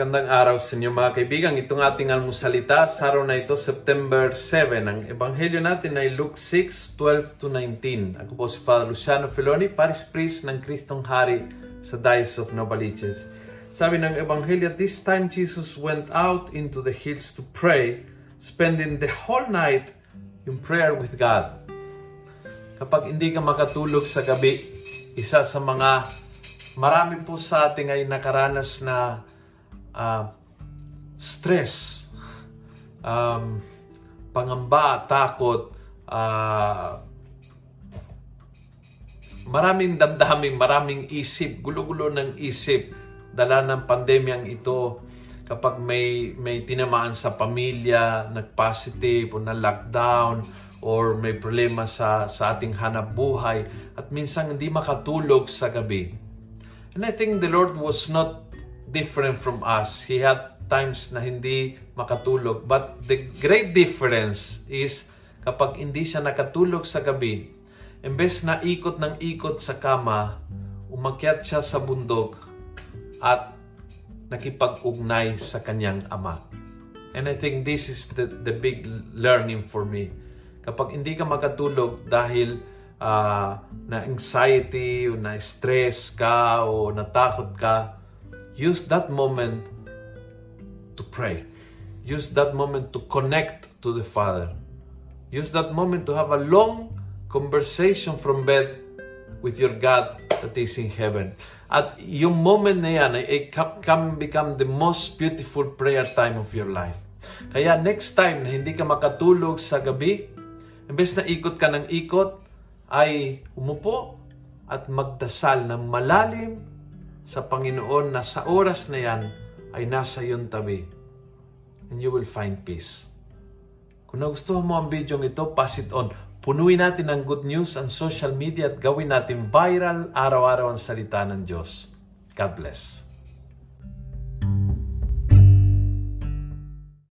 magandang araw sa inyo mga kaibigan. Itong ating almusalita sa araw na ito, September 7. Ang ebanghelyo natin ay Luke 6, 12 to 19. Ako po si Father Luciano Filoni, Paris Priest ng Kristong Hari sa Diocese of Novaliches. Sabi ng ebanghelyo, This time Jesus went out into the hills to pray, spending the whole night in prayer with God. Kapag hindi ka makatulog sa gabi, isa sa mga marami po sa ating ay nakaranas na uh, stress, um, pangamba, takot, uh, maraming damdamin, maraming isip, gulo-gulo ng isip, dala ng pandemyang ito, kapag may, may tinamaan sa pamilya, nag-positive o na-lockdown, or may problema sa, sa ating hanap buhay, at minsan hindi makatulog sa gabi. And I think the Lord was not different from us. He had times na hindi makatulog. But the great difference is kapag hindi siya nakatulog sa gabi, imbes na ikot ng ikot sa kama, umakyat siya sa bundok at nakipag-ugnay sa kanyang ama. And I think this is the, the big learning for me. Kapag hindi ka makatulog dahil uh, na anxiety o na stress ka o natakot ka, use that moment to pray. Use that moment to connect to the Father. Use that moment to have a long conversation from bed with your God that is in heaven. At yung moment na yan ay can become the most beautiful prayer time of your life. Kaya next time na hindi ka makatulog sa gabi, imbes na ikot ka ng ikot, ay umupo at magdasal ng malalim sa Panginoon na sa oras na yan ay nasa iyong tabi. And you will find peace. Kung nagustuhan mo ang video ito, pass it on. Punuin natin ng good news ang social media at gawin natin viral araw-araw ang salita ng Diyos. God bless.